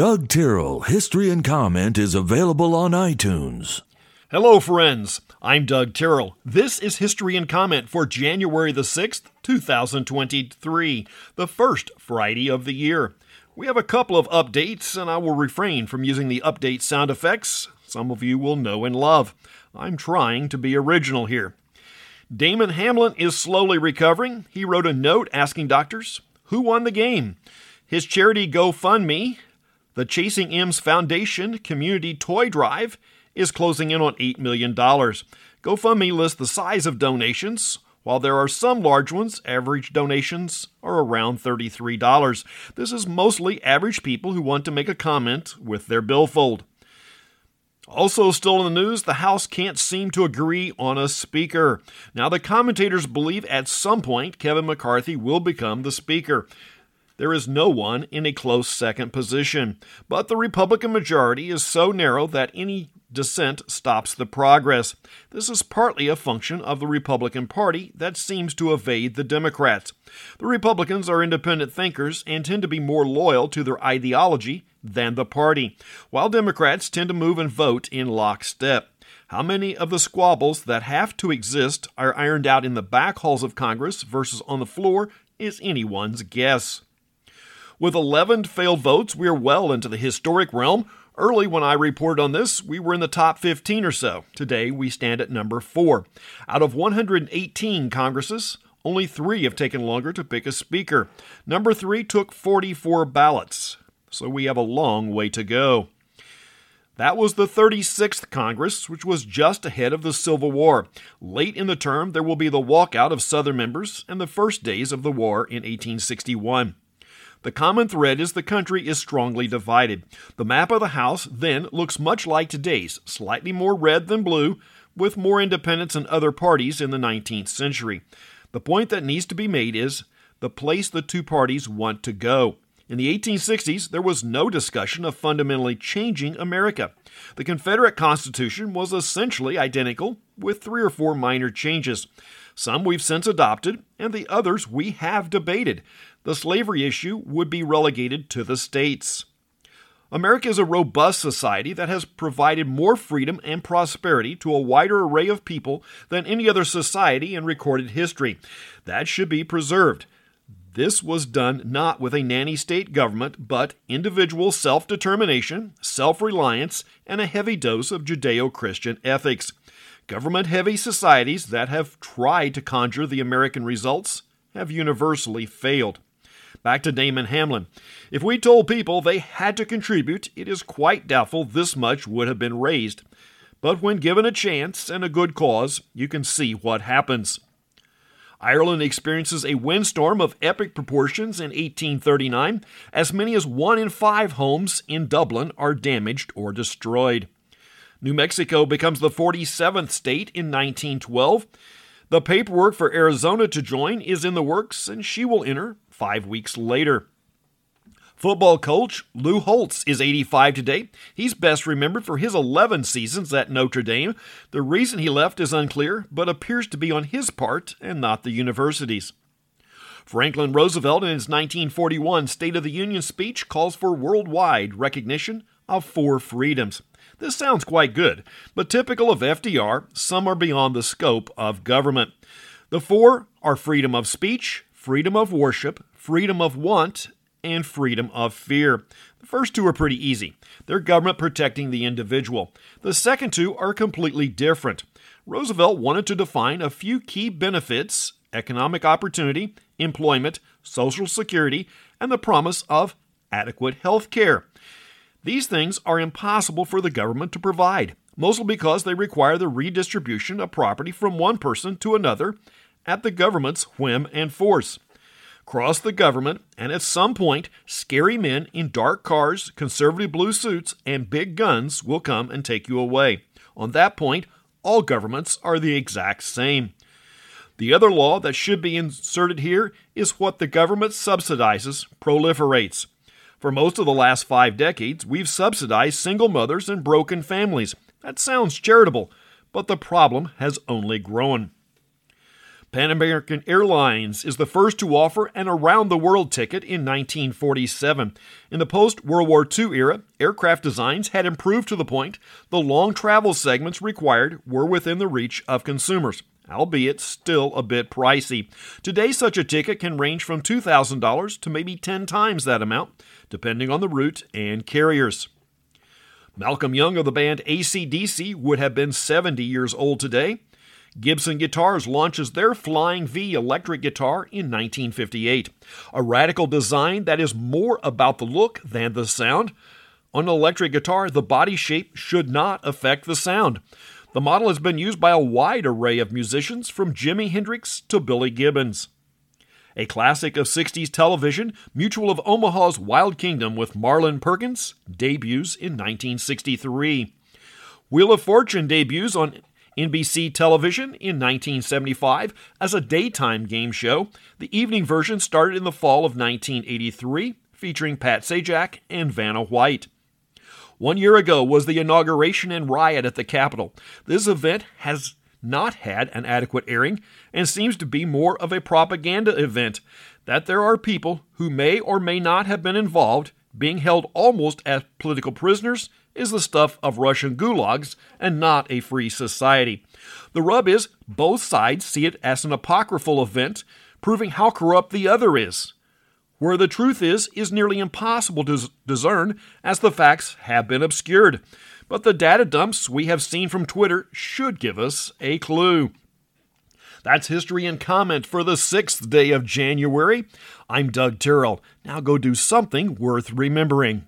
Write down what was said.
Doug Tyrrell History and Comment is available on iTunes. Hello, friends. I'm Doug Tyrrell. This is History and Comment for January the 6th, 2023, the first Friday of the year. We have a couple of updates, and I will refrain from using the update sound effects some of you will know and love. I'm trying to be original here. Damar Hamlin is slowly recovering. He wrote a note asking doctors who won the game. His charity GoFundMe, the Chasing M's Foundation Community Toy Drive, is closing in on $8 million. GoFundMe lists the size of donations. While there are some large ones, average donations are around $33. This is mostly average people who want to make a comment with their billfold. Also, still in the news, the House can't seem to agree on a speaker. Now, the commentators believe at some point Kevin McCarthy will become the speaker. There is no one in a close second position, but the Republican majority is so narrow that any dissent stops the progress. This is partly a function of the Republican Party that seems to evade the Democrats. The Republicans are independent thinkers and tend to be more loyal to their ideology than the party, while Democrats tend to move and vote in lockstep. How many of the squabbles that have to exist are ironed out in the back halls of Congress versus on the floor is anyone's guess. With 11 failed votes, we are well into the historic realm Early, when I reported on this, we were in the top 15 or so. Today, we stand at number 4. Out of 118 Congresses, only three have taken longer to pick a speaker. Number 3 took 44 ballots, so we have a long way to go. That was the 36th Congress, which was just ahead of the Civil War. Late in the term, there will be the walkout of Southern members and the first days of the war in 1861. The common thread is the country is strongly divided. The map of the House then looks much like today's, slightly more red than blue, with more independents and other parties in the 19th century. The point that needs to be made is the place the two parties want to go. In the 1860s, there was no discussion of fundamentally changing America. The Confederate Constitution was essentially identical, with three or four minor changes. Some we've since adopted, and the others we have debated the slavery issue would be relegated to the states. America is a robust society that has provided more freedom and prosperity to a wider array of people than any other society in recorded history. That should be preserved. This was done not with a nanny state government, but individual self determination, self reliance, and a heavy dose of Judeo Christian ethics. Government heavy societies that have tried to conjure the American results have universally failed. Back to Damar Hamlin. If we told people they had to contribute, it is quite doubtful this much would have been raised. But when given a chance and a good cause, you can see what happens. Ireland experiences a windstorm of epic proportions in 1839. As many as one in five homes in Dublin are damaged or destroyed. New Mexico becomes the 47th state in 1912. The paperwork for Arizona to join is in the works, and she will enter five weeks later. Football coach Lou Holtz is 85 today. He's best remembered for his 11 seasons at Notre Dame. The reason he left is unclear, but appears to be on his part and not the university's. Franklin Roosevelt, in his 1941 State of the Union speech, calls for worldwide recognition of four freedoms. This sounds quite good, but typical of FDR, some are beyond the scope of government. The four are freedom of speech, freedom of worship, freedom of want, and freedom of fear. The first two are pretty easy. They're government protecting the individual. The second two are completely different. Roosevelt wanted to define a few key benefits economic opportunity, employment, social security, and the promise of adequate health care. These things are impossible for the government to provide, mostly because they require the redistribution of property from one person to another at the government's whim and force cross the government, and at some point, scary men in dark cars, conservative blue suits, and big guns will come and take you away. On that point, all governments are the exact same. The other law that should be inserted here is what the government subsidizes proliferates. For most of the last five decades, we've subsidized single mothers and broken families. That sounds charitable, but the problem has only grown. Pan American Airlines is the first to offer an around the world ticket in 1947. In the post World War II era, aircraft designs had improved to the point the long travel segments required were within the reach of consumers, albeit still a bit pricey. Today, such a ticket can range from $2,000 to maybe 10 times that amount, depending on the route and carriers. Malcolm Young of the band ACDC would have been 70 years old today. Gibson Guitars launches their Flying V electric guitar in 1958, a radical design that is more about the look than the sound. On an electric guitar, the body shape should not affect the sound. The model has been used by a wide array of musicians from Jimi Hendrix to Billy Gibbons. A classic of 60s television, Mutual of Omaha's Wild Kingdom with Marlin Perkins debuts in 1963. Wheel of Fortune debuts on NBC television in 1975 as a daytime game show. The evening version started in the fall of 1983, featuring Pat Sajak and Vanna White. One year ago was the inauguration and riot at the Capitol. This event has not had an adequate airing and seems to be more of a propaganda event. That there are people who may or may not have been involved being held almost as political prisoners is the stuff of Russian gulags and not a free society. The rub is both sides see it as an apocryphal event, proving how corrupt the other is. Where the truth is, is nearly impossible to discern as the facts have been obscured. But the data dumps we have seen from Twitter should give us a clue. That's history and comment for the sixth day of January. I'm Doug Tyrrell. Now go do something worth remembering.